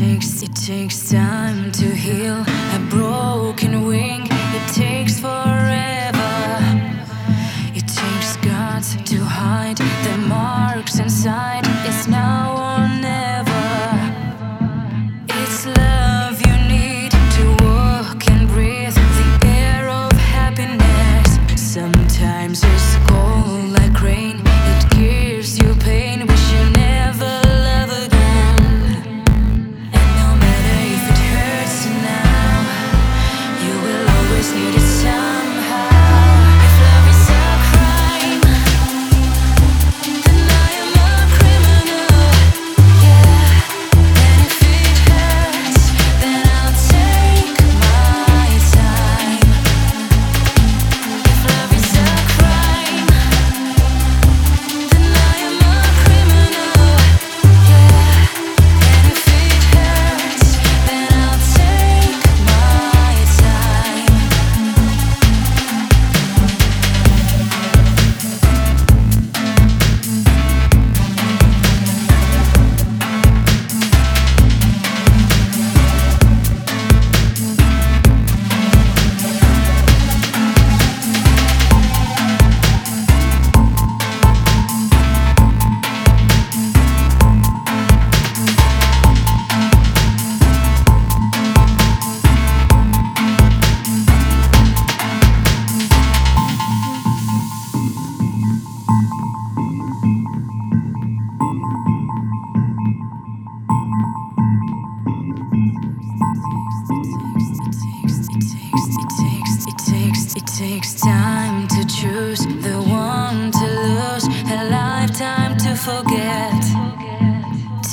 takes, it takes time to heal a broken wing. It takes forever. It takes guts to hide the marks inside.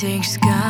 think sky